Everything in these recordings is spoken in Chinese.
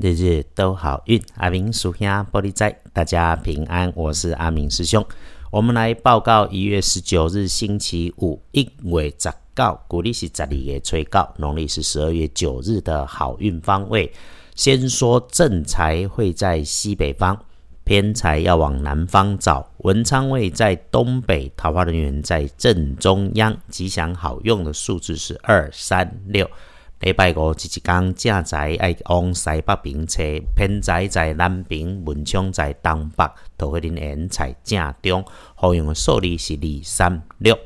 日日都好运。阿明属下玻璃仔，大家平安，我是阿明师兄。我们来报告一月十九日星期五，一月十告，古历是十二月催告，农历是十二月九日的好运方位。先说正财会在西北方，偏财要往南方找。文昌位在东北，桃花人员在正中央。吉祥好用的数字是二三六。礼拜五这一天，正财爱往西北边车，偏财在南边，文昌在东北，都会令人财正中。好用的数字是二三六。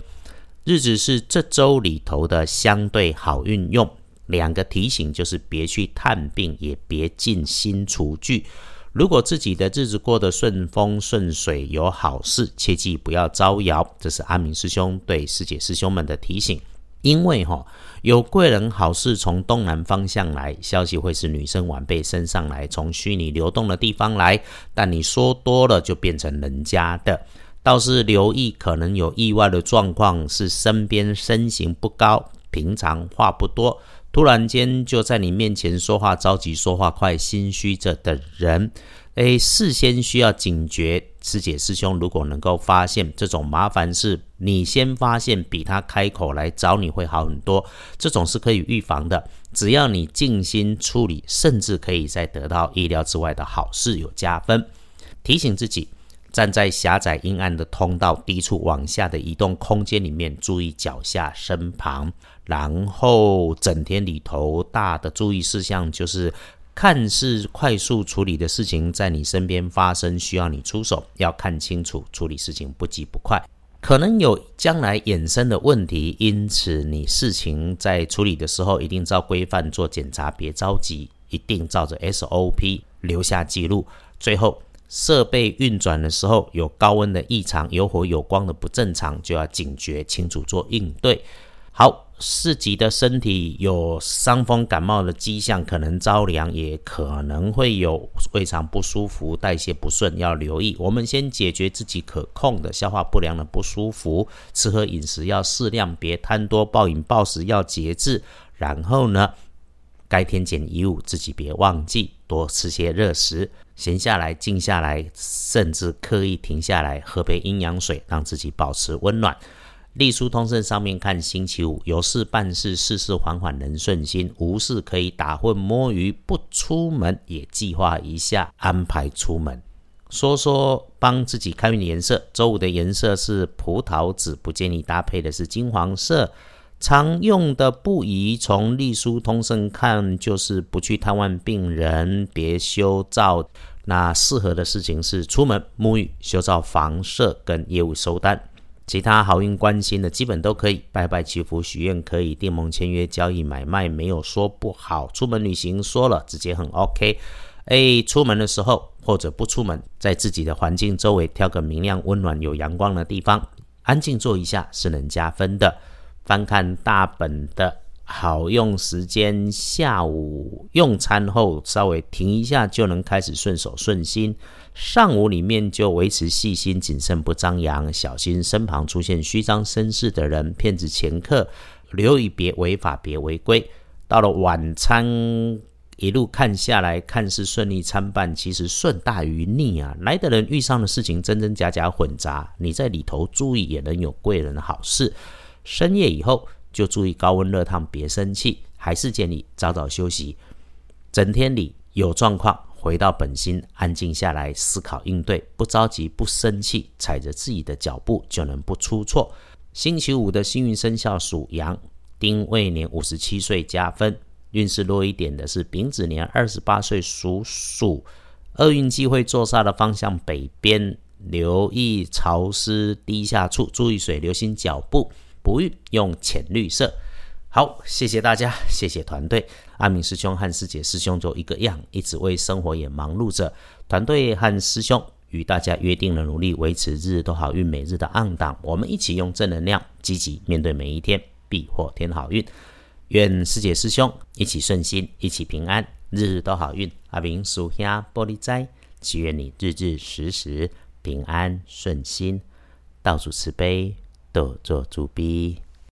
日子是这周里头的相对好运用。两个提醒就是别去探病，也别进新厨具。如果自己的日子过得顺风顺水，有好事，切记不要招摇。这是阿明师兄对师姐师兄们的提醒。因为哈有贵人好事从东南方向来，消息会是女生晚辈身上来，从虚拟流动的地方来。但你说多了就变成人家的，倒是留意可能有意外的状况，是身边身形不高，平常话不多。突然间就在你面前说话着急、说话快、心虚着的人，诶，事先需要警觉。师姐师兄如果能够发现这种麻烦事，你先发现，比他开口来找你会好很多。这种是可以预防的，只要你静心处理，甚至可以再得到意料之外的好事，有加分。提醒自己。站在狭窄阴暗的通道低处往下的移动空间里面，注意脚下身旁，然后整天里头大的注意事项就是，看似快速处理的事情在你身边发生，需要你出手，要看清楚处理事情不急不快，可能有将来衍生的问题，因此你事情在处理的时候一定照规范做检查，别着急，一定照着 SOP 留下记录，最后。设备运转的时候有高温的异常，有火有光的不正常，就要警觉清楚做应对。好，自己的身体有伤风感冒的迹象，可能着凉，也可能会有胃肠不舒服、代谢不顺，要留意。我们先解决自己可控的消化不良的不舒服，吃喝饮食要适量，别贪多，暴饮暴食要节制。然后呢？该添减衣物，自己别忘记多吃些热食，闲下来、静下来，甚至刻意停下来喝杯阴阳水，让自己保持温暖。隶书通胜上面看星期五有事办事，事事缓缓能顺心；无事可以打混摸鱼，不出门也计划一下安排出门。说说帮自己开运的颜色，周五的颜色是葡萄紫，不建议搭配的是金黄色。常用的不宜，从隶书通胜看，就是不去探望病人，别修造。那适合的事情是出门沐浴、修造房舍跟业务收单。其他好运关心的基本都可以，拜拜祈福许愿可以，订盟签约交易买卖没有说不好。出门旅行说了直接很 OK。哎，出门的时候或者不出门，在自己的环境周围挑个明亮、温暖、有阳光的地方，安静坐一下是能加分的。翻看大本的好用时间，下午用餐后稍微停一下就能开始顺手顺心。上午里面就维持细心谨慎不张扬，小心身旁出现虚张声势的人、骗子、前客，留意别违法别违规。到了晚餐一路看下来，看似顺利参半，其实顺大于逆啊！来的人遇上的事情真真假假混杂，你在里头注意也能有贵人的好事。深夜以后就注意高温热烫，别生气。还是建议早早休息。整天里有状况，回到本心，安静下来思考应对，不着急，不生气，踩着自己的脚步就能不出错。星期五的幸运生肖属羊，丁未年五十七岁加分。运势弱一点的是丙子年二十八岁属鼠。厄运机会坐煞的方向北边。留意潮湿低下处，注意水流，心脚步。不运用浅绿色。好，谢谢大家，谢谢团队。阿明师兄和师姐师兄就一个样，一直为生活也忙碌着。团队和师兄与大家约定了，努力维持日日都好运，每日的暗档。我们一起用正能量，积极面对每一天，必获天好运。愿师姐师兄一起顺心，一起平安，日日都好运。阿明属下玻璃斋，祈愿你日日时时。平安顺心，道主慈悲，得做主笔。